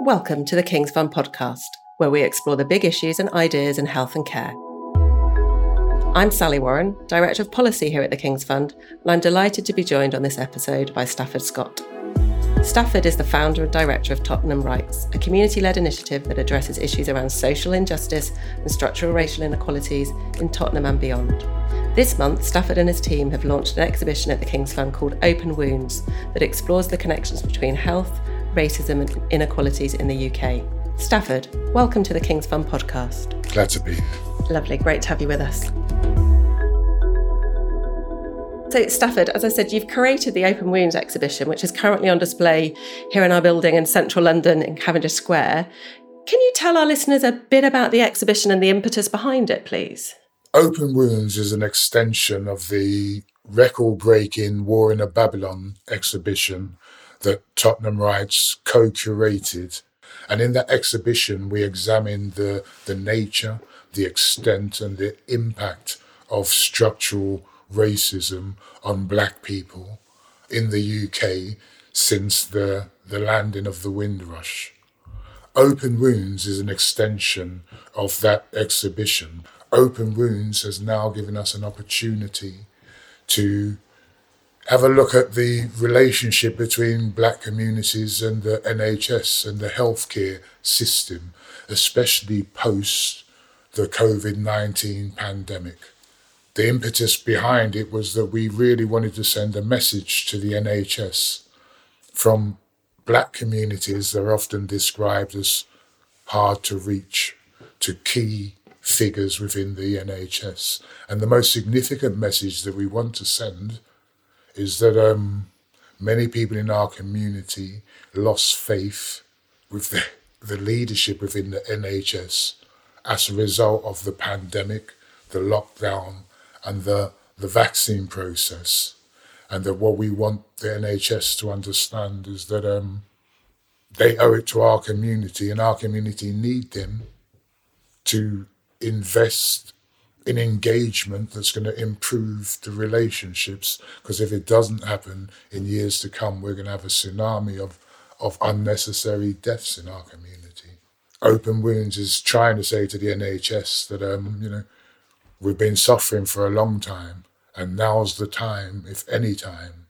Welcome to the King's Fund podcast, where we explore the big issues and ideas in health and care. I'm Sally Warren, Director of Policy here at the King's Fund, and I'm delighted to be joined on this episode by Stafford Scott. Stafford is the founder and director of Tottenham Rights, a community led initiative that addresses issues around social injustice and structural racial inequalities in Tottenham and beyond. This month, Stafford and his team have launched an exhibition at the King's Fund called Open Wounds that explores the connections between health, racism, and inequalities in the UK. Stafford, welcome to the King's Fund podcast. Glad to be. here. Lovely, great to have you with us. So, Stafford, as I said, you've created the Open Wounds exhibition, which is currently on display here in our building in central London in Cavendish Square. Can you tell our listeners a bit about the exhibition and the impetus behind it, please? Open Wounds is an extension of the record breaking War Inna Babylon exhibition that Tottenham Rights co curated. And in that exhibition, we examined the, the nature, the extent, and the impact of structural racism on black people in the UK since the, the landing of the Windrush. Open Wounds is an extension of that exhibition. Open Wounds has now given us an opportunity to have a look at the relationship between black communities and the NHS and the healthcare system, especially post the COVID 19 pandemic the impetus behind it was that we really wanted to send a message to the NHS from black communities that are often described as hard to reach to key figures within the NHS. And the most significant message that we want to send is that um, many people in our community lost faith with the, the leadership within the NHS as a result of the pandemic, the lockdown, and the, the vaccine process. And that what we want the NHS to understand is that um, they owe it to our community, and our community need them to invest in engagement that's going to improve the relationships. Because if it doesn't happen in years to come, we're going to have a tsunami of, of unnecessary deaths in our community. Open Wounds is trying to say to the NHS that, um, you know, We've been suffering for a long time, and now's the time, if any time,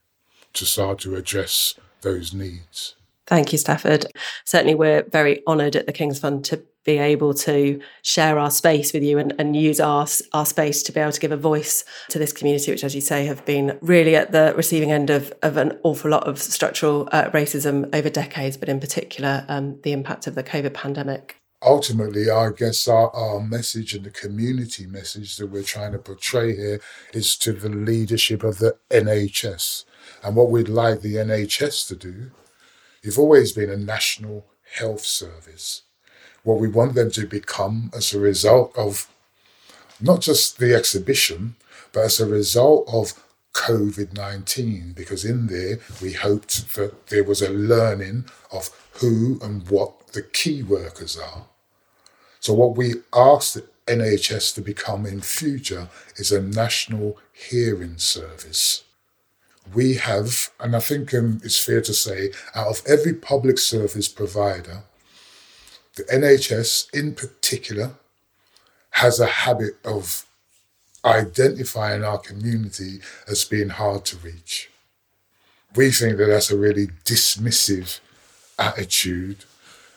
to start to address those needs. Thank you, Stafford. Certainly, we're very honoured at the King's Fund to be able to share our space with you and, and use our, our space to be able to give a voice to this community, which, as you say, have been really at the receiving end of, of an awful lot of structural uh, racism over decades, but in particular, um, the impact of the COVID pandemic ultimately, I guess our, our message and the community message that we're trying to portray here is to the leadership of the NHS. And what we'd like the NHS to do, you've always been a national health service. What we want them to become as a result of not just the exhibition, but as a result of COVID 19, because in there we hoped that there was a learning of who and what the key workers are. So, what we ask the NHS to become in future is a national hearing service. We have, and I think um, it's fair to say, out of every public service provider, the NHS in particular has a habit of identifying our community as being hard to reach. We think that that's a really dismissive attitude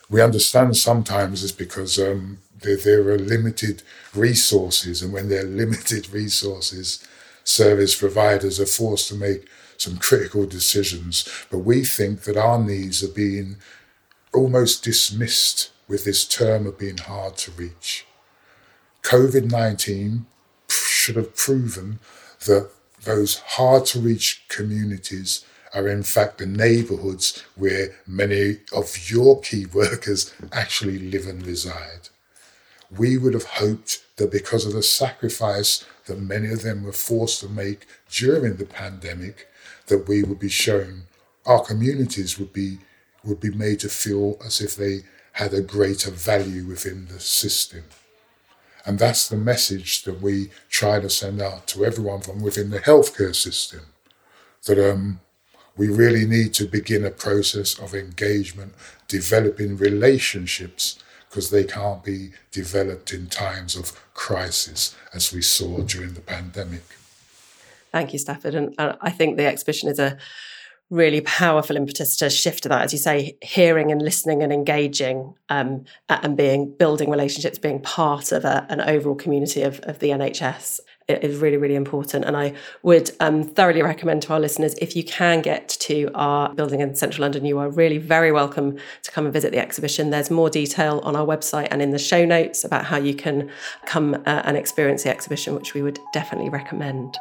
we understand sometimes it's because um, there, there are limited resources, and when there are limited resources, service providers are forced to make some critical decisions. But we think that our needs are being almost dismissed with this term of being hard to reach. COVID 19 should have proven that those hard to reach communities are in fact the neighborhoods where many of your key workers actually live and reside. We would have hoped that because of the sacrifice that many of them were forced to make during the pandemic, that we would be shown our communities would be would be made to feel as if they had a greater value within the system. And that's the message that we try to send out to everyone from within the healthcare system. That um, we really need to begin a process of engagement, developing relationships, because they can't be developed in times of crisis, as we saw during the pandemic. Thank you, Stafford. And I think the exhibition is a really powerful impetus to shift to that, as you say, hearing and listening and engaging um, and being building relationships, being part of a, an overall community of, of the NHS is really, really important. And I would um, thoroughly recommend to our listeners if you can get to our building in central London, you are really very welcome to come and visit the exhibition. There's more detail on our website and in the show notes about how you can come uh, and experience the exhibition, which we would definitely recommend.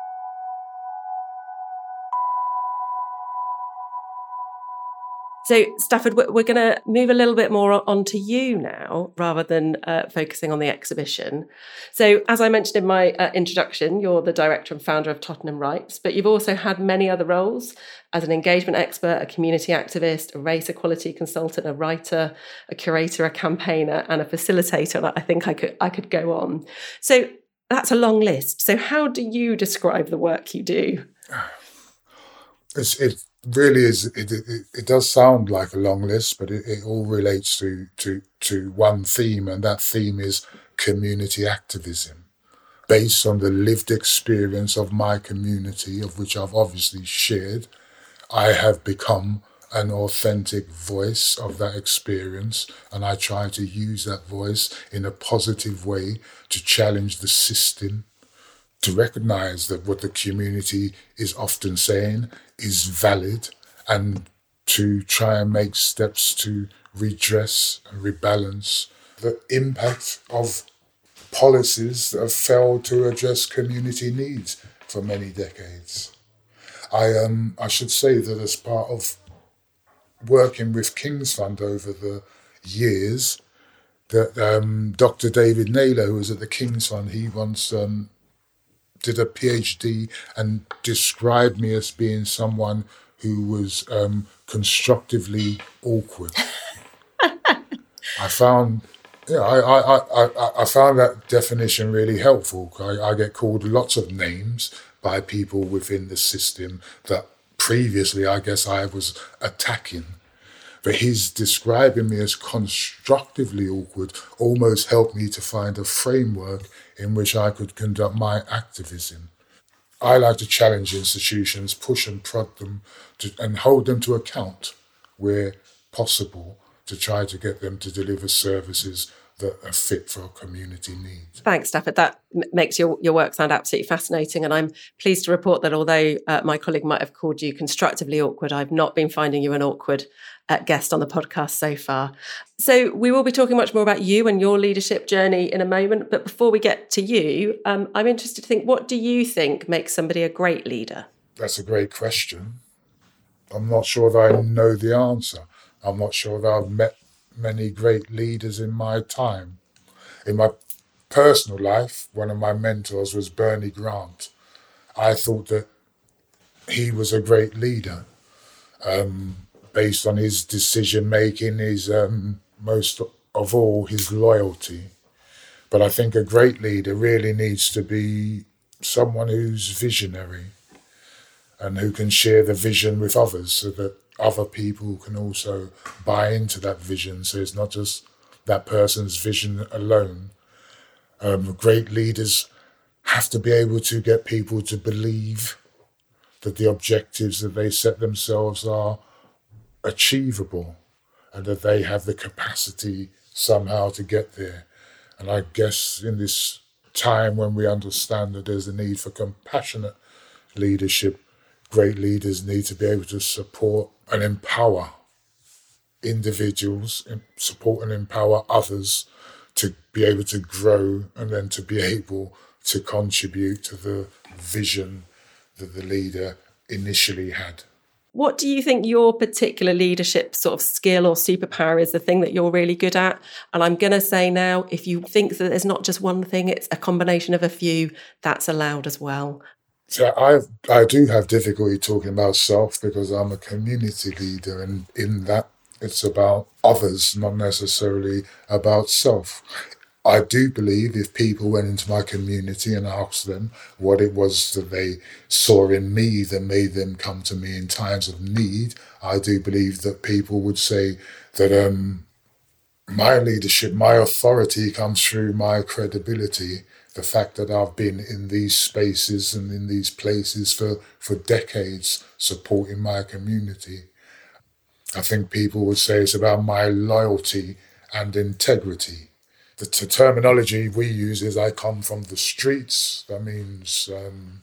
So, Stafford, we're going to move a little bit more onto you now rather than uh, focusing on the exhibition. So, as I mentioned in my uh, introduction, you're the director and founder of Tottenham Rights, but you've also had many other roles as an engagement expert, a community activist, a race equality consultant, a writer, a curator, a campaigner, and a facilitator. I think I could I could go on. So that's a long list. So, how do you describe the work you do? It's, it's really is it, it, it, does sound like a long list but it, it all relates to to to one theme and that theme is community activism. Based on the lived experience of my community of which I've obviously shared I have become an authentic voice of that experience and I try to use that voice in a positive way to challenge the system to recognize that what the community is often saying is valid and to try and make steps to redress and rebalance the impact of policies that have failed to address community needs for many decades. I um I should say that as part of working with King's Fund over the years, that um, Dr. David Naylor, who was at the King's Fund, he once um, did a PhD and described me as being someone who was um, constructively awkward. I found, yeah, I, I, I, I found that definition really helpful. I, I get called lots of names by people within the system that previously I guess I was attacking. But his describing me as constructively awkward almost helped me to find a framework in which I could conduct my activism. I like to challenge institutions, push and prod them, to, and hold them to account where possible to try to get them to deliver services that are fit for our community needs. Thanks, Stafford. That m- makes your, your work sound absolutely fascinating. And I'm pleased to report that although uh, my colleague might have called you constructively awkward, I've not been finding you an awkward uh, guest on the podcast so far. So we will be talking much more about you and your leadership journey in a moment. But before we get to you, um, I'm interested to think what do you think makes somebody a great leader? That's a great question. I'm not sure that I know the answer. I'm not sure that I've met many great leaders in my time. In my personal life, one of my mentors was Bernie Grant. I thought that he was a great leader um, based on his decision making, his um, most of all, his loyalty. But I think a great leader really needs to be someone who's visionary and who can share the vision with others so that other people can also buy into that vision. So it's not just that person's vision alone. Um, great leaders have to be able to get people to believe that the objectives that they set themselves are achievable and that they have the capacity somehow to get there. And I guess in this time when we understand that there's a need for compassionate leadership, great leaders need to be able to support and empower individuals, support and empower others to be able to grow and then to be able to contribute to the vision that the leader initially had. What do you think your particular leadership sort of skill or superpower is the thing that you're really good at? And I'm going to say now, if you think that there's not just one thing, it's a combination of a few, that's allowed as well. So I I do have difficulty talking about self because I'm a community leader, and in that it's about others, not necessarily about self. I do believe if people went into my community and asked them what it was that they saw in me that made them come to me in times of need, I do believe that people would say that um, my leadership, my authority comes through my credibility. The fact that I've been in these spaces and in these places for, for decades supporting my community. I think people would say it's about my loyalty and integrity the, the, terminology we use is I come from the streets. That means um,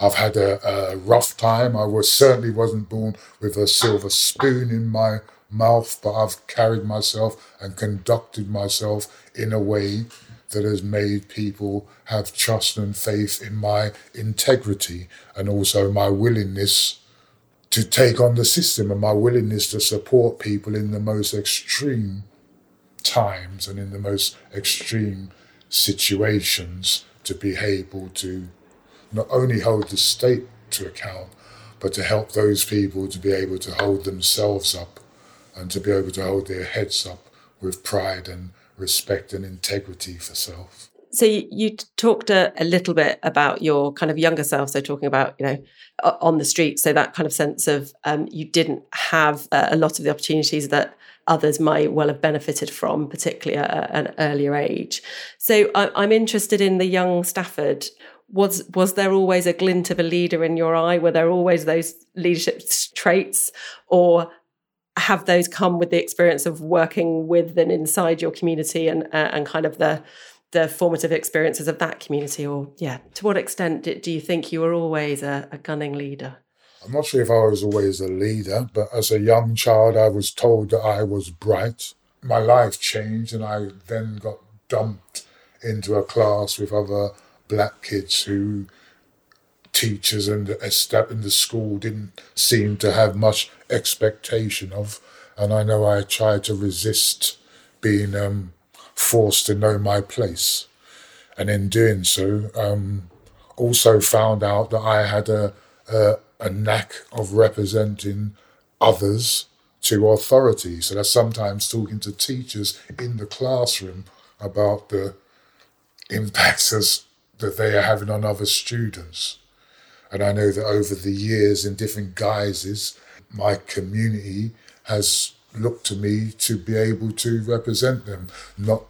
I've had a, a, rough time. I was certainly wasn't born with a silver spoon in my mouth, but I've carried myself and conducted myself in a way that has made people have trust and faith in my integrity and also my willingness to take on the system and my willingness to support people in the most extreme times and in the most extreme situations to be able to not only hold the state to account, but to help those people to be able to hold themselves up and to be able to hold their heads up with pride and respect and integrity for self. So you, you talked a, a, little bit about your kind of younger self. So talking about you know on the street. So that kind of sense of um, you didn't have uh, a lot of the opportunities that others might well have benefited from, particularly at an earlier age. So I'm interested in the young Stafford. Was was there always a glint of a leader in your eye? Were there always those leadership traits, or have those come with the experience of working with and inside your community and uh, and kind of the the formative experiences of that community? Or yeah, to what extent do you think you were always a, a gunning leader? I'm not sure if I was always a leader, but as a young child, I was told that I was bright. My life changed, and I then got dumped into a class with other black kids who teachers and the step in the school didn't seem to have much expectation of. And I know I tried to resist being um, forced to know my place. And in doing so, um, also found out that I had a, a, a knack of representing others to authority. So that's sometimes talking to teachers in the classroom about the impacts that they are having on other students. And I know that over the years, in different guises, my community has looked to me to be able to represent them, not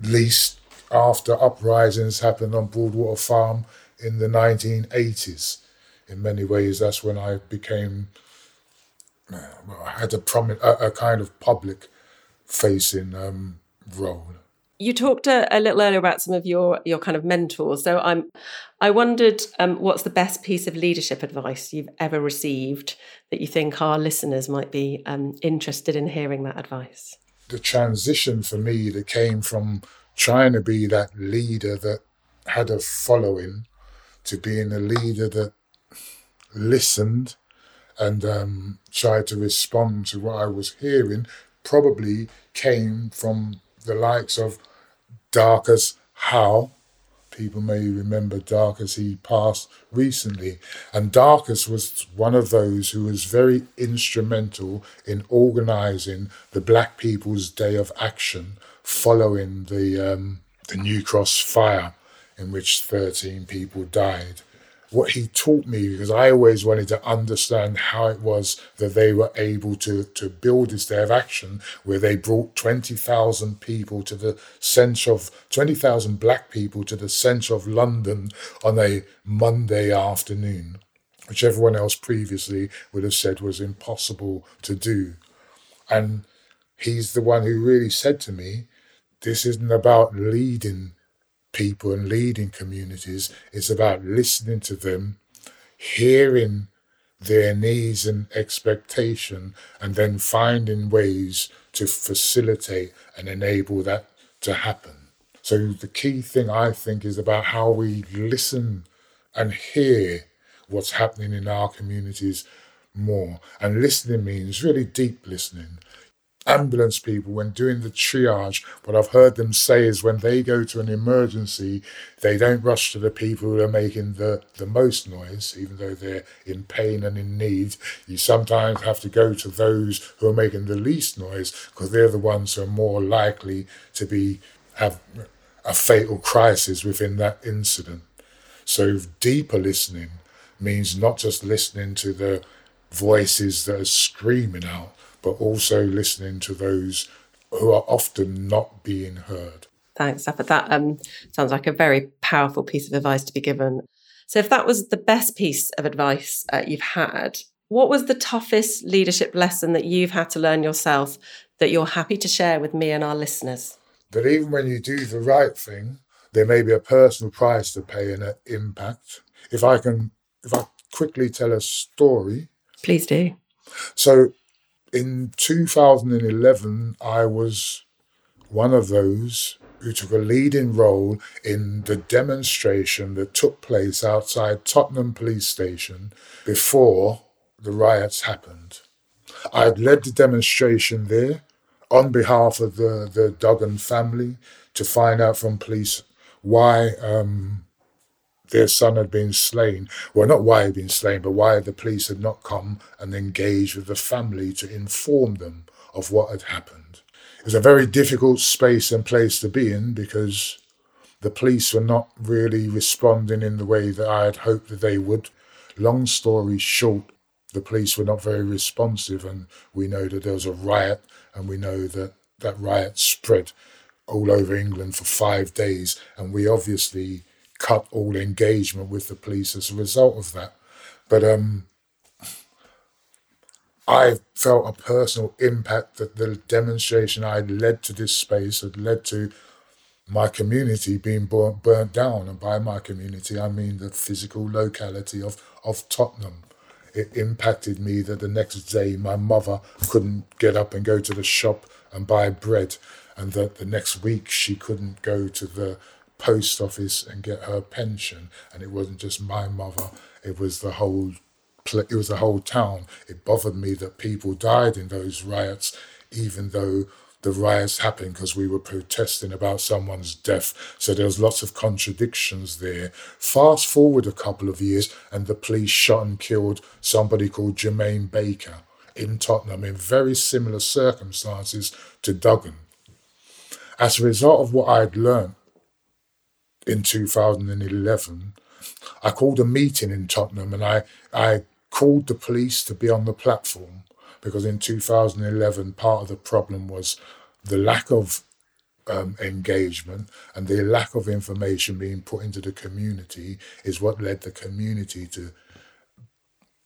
least after uprisings happened on Broadwater Farm in the 1980s in many ways, that's when I became, well, I had a, promi- a, a kind of public facing um, role. You talked a, a, little earlier about some of your your kind of mentors. So I'm, I wondered, um, what's the best piece of leadership advice you've ever received that you think our listeners might be um, interested in hearing that advice? The transition for me that came from trying to be that leader that had a following to being a leader that listened and um, tried to respond to what I was hearing probably came from the likes of Darcus Howe. People may remember Darcus, he passed recently. And Darcus was one of those who was very instrumental in organising the Black People's Day of Action following the, um, the New Cross fire, in which 13 people died what he taught me because I always wanted to understand how it was that they were able to to build this day of action where they brought 20,000 people to the centre of 20,000 black people to the centre of London on a Monday afternoon which everyone else previously would have said was impossible to do. And he's the one who really said to me this isn't about leading people and leading communities. It's about listening to them, hearing their needs and expectation, and then finding ways to facilitate and enable that to happen. So the key thing I think is about how we listen and hear what's happening in our communities more. And listening means really deep listening. Ambulance people when doing the triage, what I've heard them say is when they go to an emergency, they don't rush to the people who are making the, the most noise, even though they're in pain and in need. You sometimes have to go to those who are making the least noise because they're the ones who are more likely to be have a fatal crisis within that incident. So deeper listening means not just listening to the voices that are screaming out, but also listening to those who are often not being heard. Thanks, But That um, sounds like a very powerful piece of advice to be given. So, if that was the best piece of advice uh, you've had, what was the toughest leadership lesson that you've had to learn yourself that you're happy to share with me and our listeners? That even when you do the right thing, there may be a personal price to pay and an impact. If I can, if I quickly tell a story, please do. So, in 2011, I was one of those who took a leading role in the demonstration that took place outside Tottenham Police Station before the riots happened. I had led the demonstration there on behalf of the, the Duggan family to find out from police why um, their son had been slain. Well, not why he had been slain, but why the police had not come and engaged with the family to inform them of what had happened. It was a very difficult space and place to be in because the police were not really responding in the way that I had hoped that they would. Long story short, the police were not very responsive, and we know that there was a riot, and we know that that riot spread all over England for five days, and we obviously cut all engagement with the police as a result of that. But um, I felt a personal impact that the demonstration I led to this space had led to my community being burnt, burnt down. And by my community, I mean the physical locality of, of Tottenham. It impacted me that the next day my mother couldn't get up and go to the shop and buy bread, and that the next week she couldn't go to the post office and get her pension. And it wasn't just my mother; it was the whole. It was the whole town. It bothered me that people died in those riots, even though the riots happened because we were protesting about someone's death. So there was lots of contradictions there. Fast forward a couple of years, and the police shot and killed somebody called Jermaine Baker in Tottenham in very similar circumstances to Duggan. As a result of what I'd learned in 2011, I called a meeting in Tottenham and I, I called the police to be on the platform because in 2011, part of the problem was the lack of um, engagement and the lack of information being put into the community is what led the community to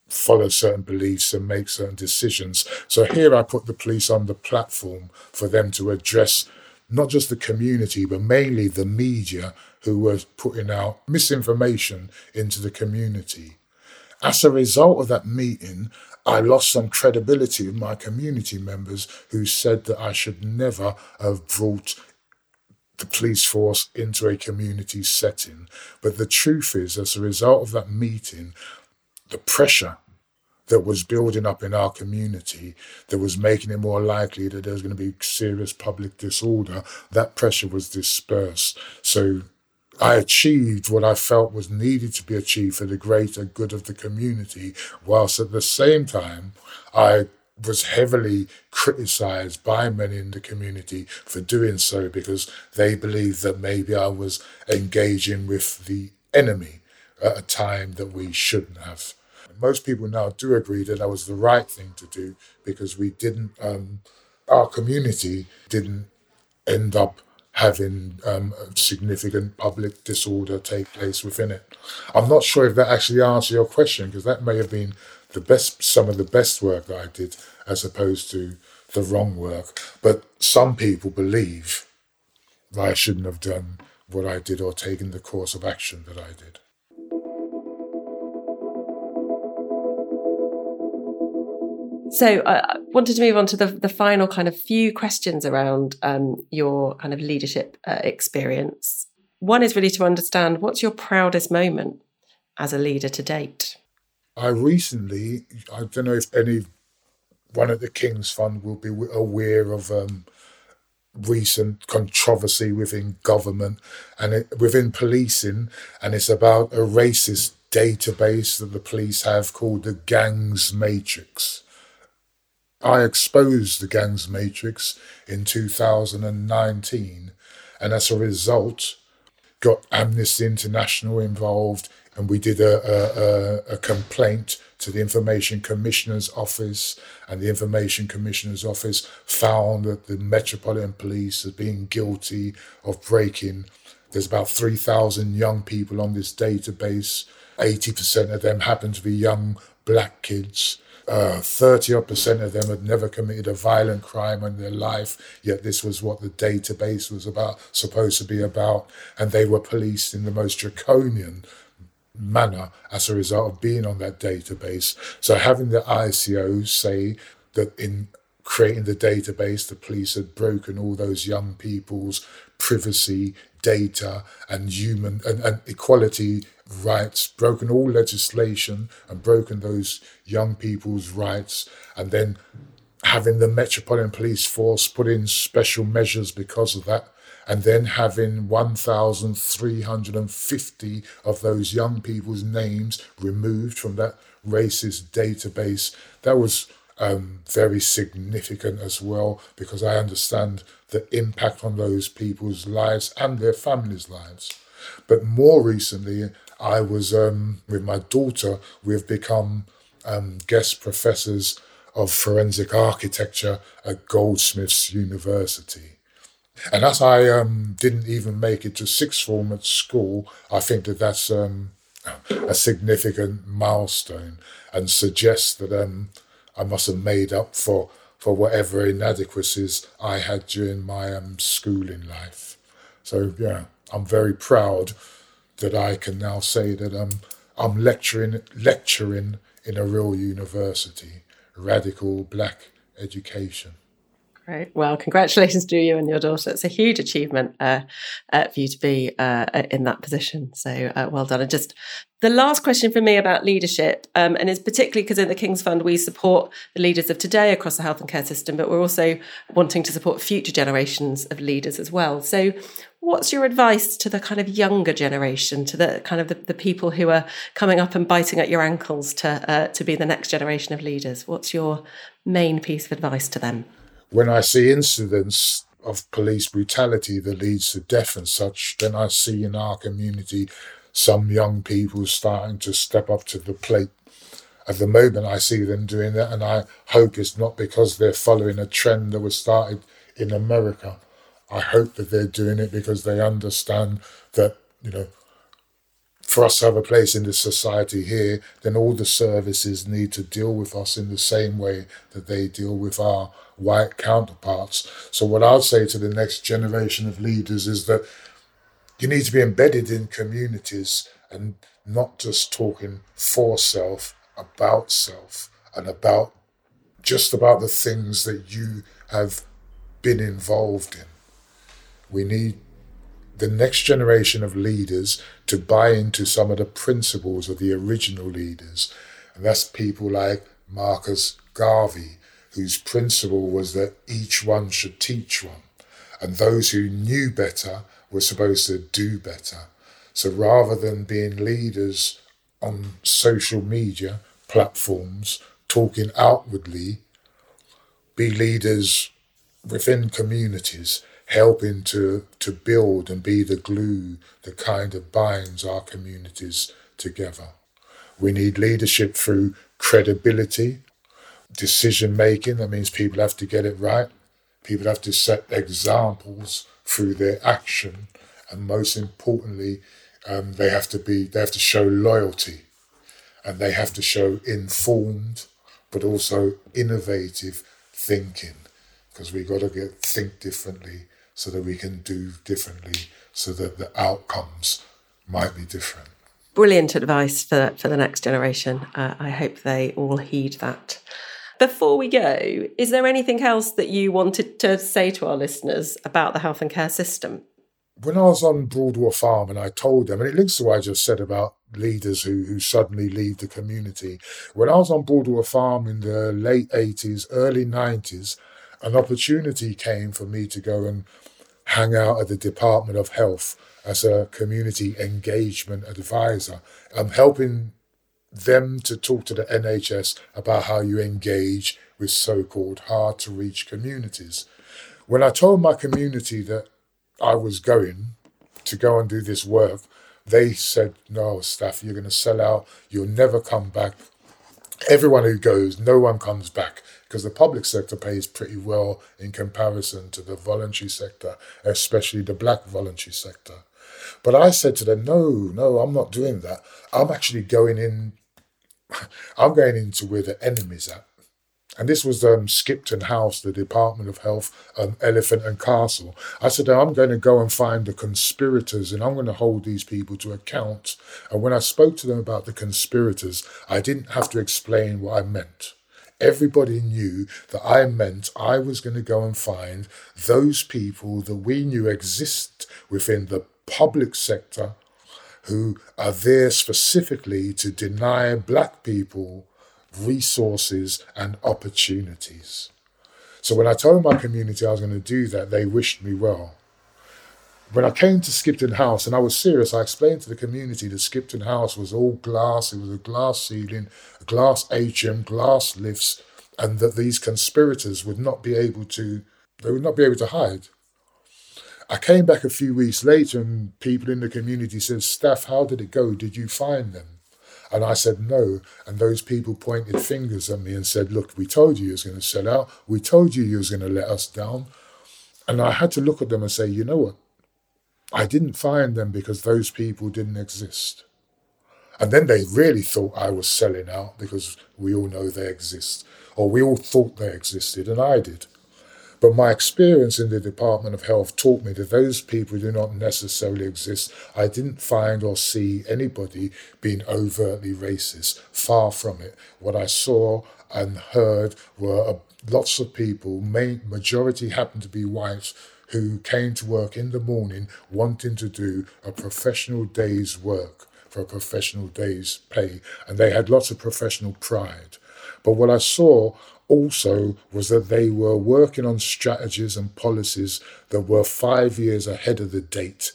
follow certain beliefs and make certain decisions. So here I put the police on the platform for them to address not just the community, but mainly the media who were putting out misinformation into the community. As a result of that meeting, I lost some credibility with my community members who said that I should never have brought the police force into a community setting. But the truth is, as a result of that meeting, the pressure that was building up in our community that was making it more likely that there was going to be serious public disorder, that pressure was dispersed. So I achieved what I felt was needed to be achieved for the greater good of the community, whilst at the same time, I was heavily criticized by many in the community for doing so because they believed that maybe I was engaging with the enemy at a time that we shouldn't have. Most people now do agree that that was the right thing to do because we didn't, um, our community didn't end up having um, significant public disorder take place within it. I'm not sure if that actually answers your question because that may have been the best, some of the best work that I did as opposed to the wrong work. But some people believe that I shouldn't have done what I did or taken the course of action that I did. So I wanted to move on to the, the final kind of few questions around um, your kind of leadership uh, experience. One is really to understand what's your proudest moment as a leader to date? I recently, I don't know if any one at the King's Fund will be aware of um, recent controversy within government and it, within policing, and it's about a racist database that the police have called the Gangs Matrix. I exposed the Gangs Matrix in 2019, and as a result, got Amnesty International involved, and we did a, a, a complaint to the Information Commissioner's Office, and the Information Commissioner's Office found that the Metropolitan Police as being guilty of breaking. There's about 3,000 young people on this database. 80% of them happen to be young black kids. Uh, 30 odd percent of them had never committed a violent crime in their life, yet this was what the database was about, supposed to be about, and they were policed in the most draconian manner as a result of being on that database. So having the ICO say that in creating the database, the police had broken all those young people's privacy, data, and human and, and equality rights, broken all legislation and broken those young people's rights, and then having the Metropolitan Police Force put in special measures because of that and then having 1,350 of those young people's names removed from that racist database. That was um, very significant as well because I understand the impact on those people's lives and their families' lives. But more recently, I was um, with my daughter, we've become um, guest professors of forensic architecture at Goldsmiths University. And as I um, didn't even make it to sixth form at school, I think that that's um, a significant milestone and suggests that um, I must have made up for, for whatever inadequacies I had during my um, schooling life. So, yeah, I'm very proud that I can now say that um, I'm lecturing, lecturing in a real university, radical black education. Right. Well, congratulations to you and your daughter. It's a huge achievement uh, uh, for you to be uh, in that position. So uh, well done. And just the last question for me about leadership, um, and it's particularly because in the King's Fund we support the leaders of today across the health and care system, but we're also wanting to support future generations of leaders as well. So, what's your advice to the kind of younger generation, to the kind of the, the people who are coming up and biting at your ankles to uh, to be the next generation of leaders? What's your main piece of advice to them? When I see incidents of police brutality that leads to death and such, then I see in our community some young people starting to step up to the plate. At the moment, I see them doing that, and I hope it's not because they're following a trend that was started in America. I hope that they're doing it because they understand that, you know, for us to have a place in the society here, then all the services need to deal with us in the same way that they deal with our white counterparts. So, what I'll say to the next generation of leaders is that you need to be embedded in communities and not just talking for self, about self, and about just about the things that you have been involved in. We need the next generation of leaders to buy into some of the principles of the original leaders. And that's people like Marcus Garvey, whose principle was that each one should teach one. And those who knew better were supposed to do better. So rather than being leaders on social media platforms, talking outwardly, be leaders within communities helping to, to build and be the glue that kind of binds our communities together. We need leadership through credibility, decision making. That means people have to get it right. People have to set examples through their action, and most importantly, um, they have to be they have to show loyalty, and they have to show informed, but also innovative thinking, because we got to get think differently so that we can do differently so that the outcomes might be different. Brilliant advice for, for the next generation. Uh, I hope they all heed that. Before we go, is there anything else that you wanted to say to our listeners about the health and care system? when I was on Broadwater Farm and I told them, and it links to what I just said about leaders who, who suddenly leave the community. When I was on Broadwater Farm in the late 80s, early 90s, an opportunity came for me to go and hang out at the Department of Health as a community engagement advisor. I'm helping them to talk to the NHS about how you engage with so called hard to reach communities. When I told my community that I was going to go and do this work, they said, No, Staff, you're going to sell out. You'll never come back. Everyone who goes, no one comes back because the public sector pays pretty well in comparison to the voluntary sector, especially the black voluntary sector. But I said to them, No, no, I'm not doing that. I'm actually going in, I'm going into where the enemy's at. And this was um, Skipton House, the Department of Health, um, Elephant and Castle. I said, I'm going to go and find the conspirators and I'm going to hold these people to account. And when I spoke to them about the conspirators, I didn't have to explain what I meant. Everybody knew that I meant I was going to go and find those people that we knew exist within the public sector who are there specifically to deny black people resources and opportunities. So when I told my community I was going to do that, they wished me well. When I came to Skipton House, and I was serious, I explained to the community that Skipton House was all glass, it was a glass ceiling, a glass atrium, glass lifts, and that these conspirators would not be able to, they would not be able to hide. I came back a few weeks later and people in the community said, Staff, how did it go? Did you find them? And I said, no. And those people pointed fingers at me and said, look, we told you you was going to sell out. We told you you was going to let us down. And I had to look at them and say, you know what? I didn't find them because those people didn't exist. And then they really thought I was selling out because we all know they exist, or we all thought they existed, and I did. But my experience in the Department of Health taught me that those people do not necessarily exist. I didn't find or see anybody being overtly racist. Far from it. What I saw and heard were uh, lots of people, majority happened to be whites, who came to work in the morning wanting to do a professional day's work for a professional day's pay. And they had lots of professional pride. But what I saw also was that they were working on strategies and policies that were five years ahead of the date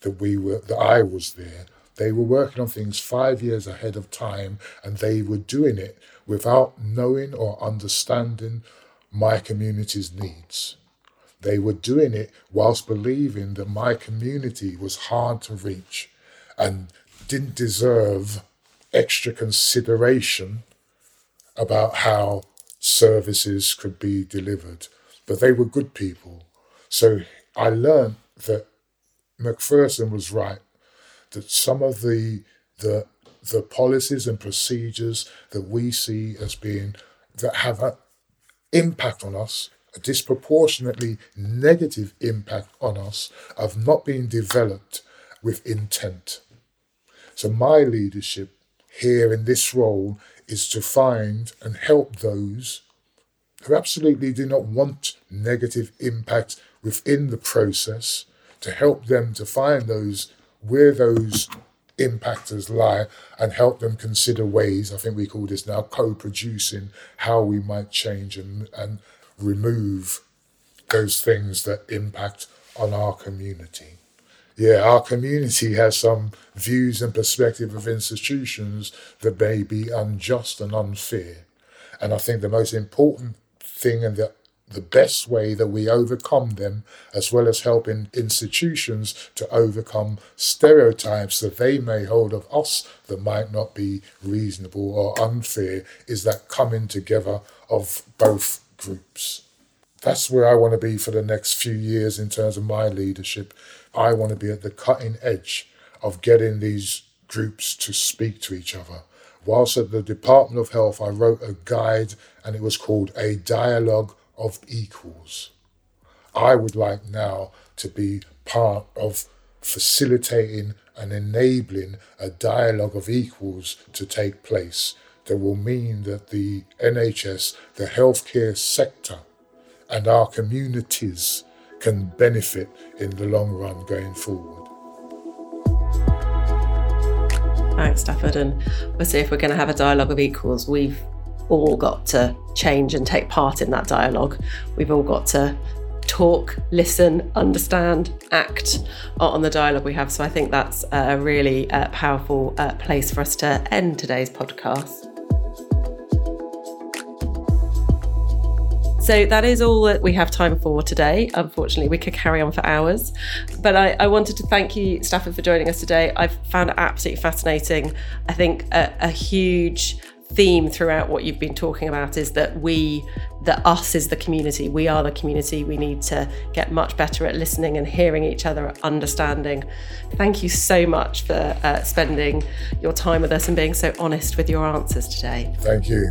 that we were that I was there. They were working on things five years ahead of time and they were doing it without knowing or understanding my community's needs. They were doing it whilst believing that my community was hard to reach and didn't deserve extra consideration about how services could be delivered. But they were good people. So I learned that Macpherson was right, that some of the the the policies and procedures that we see as being that have an impact on us, a disproportionately negative impact on us, have not been developed with intent. So my leadership here in this role is to find and help those who absolutely do not want negative impact within the process, to help them to find those where those impactors lie and help them consider ways, I think we call this now co-producing, how we might change and, and remove those things that impact on our community yeah, our community has some views and perspective of institutions that may be unjust and unfair. And I think the most important thing and the the best way that we overcome them, as well as helping institutions to overcome stereotypes that they may hold of us that might not be reasonable or unfair, is that coming together of both groups. That's where I want to be for the next few years in terms of my leadership I want to be at the cutting edge of getting these groups to speak to each other. Whilst at the Department of Health, I wrote a guide and it was called A Dialogue of Equals. I would like now to be part of facilitating and enabling a dialogue of equals to take place that will mean that the NHS, the healthcare sector, and our communities can benefit in the long run going forward. Thanks, Stafford. And obviously, if we're going to have a dialogue of equals, we've all got to change and take part in that dialogue. We've all got to talk, listen, understand, act on the dialogue we have. So I think that's a really uh, powerful uh, place for us to end today's podcast. So that is all that we have time for today. Unfortunately, we could carry on for hours. But I, I wanted to thank you, Stafford, for joining us today. I've found it absolutely fascinating. I think a, a huge theme throughout what you've been talking about is that we that us is the community we are the community we need to get much better at listening and hearing each other understanding thank you so much for uh, spending your time with us and being so honest with your answers today thank you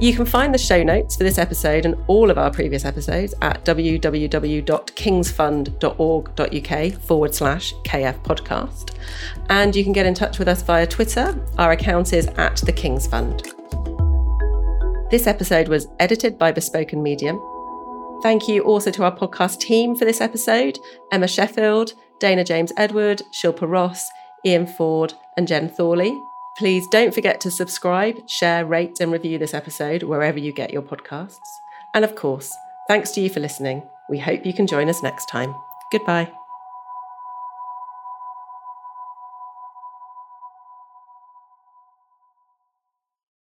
you can find the show notes for this episode and all of our previous episodes at www.kingsfund.org.uk forward slash KF podcast. And you can get in touch with us via Twitter. Our account is at the King's Fund. This episode was edited by Bespoken Media. Thank you also to our podcast team for this episode Emma Sheffield, Dana James Edward, Shilpa Ross, Ian Ford, and Jen Thorley. Please don't forget to subscribe, share, rate, and review this episode wherever you get your podcasts. And of course, thanks to you for listening. We hope you can join us next time. Goodbye.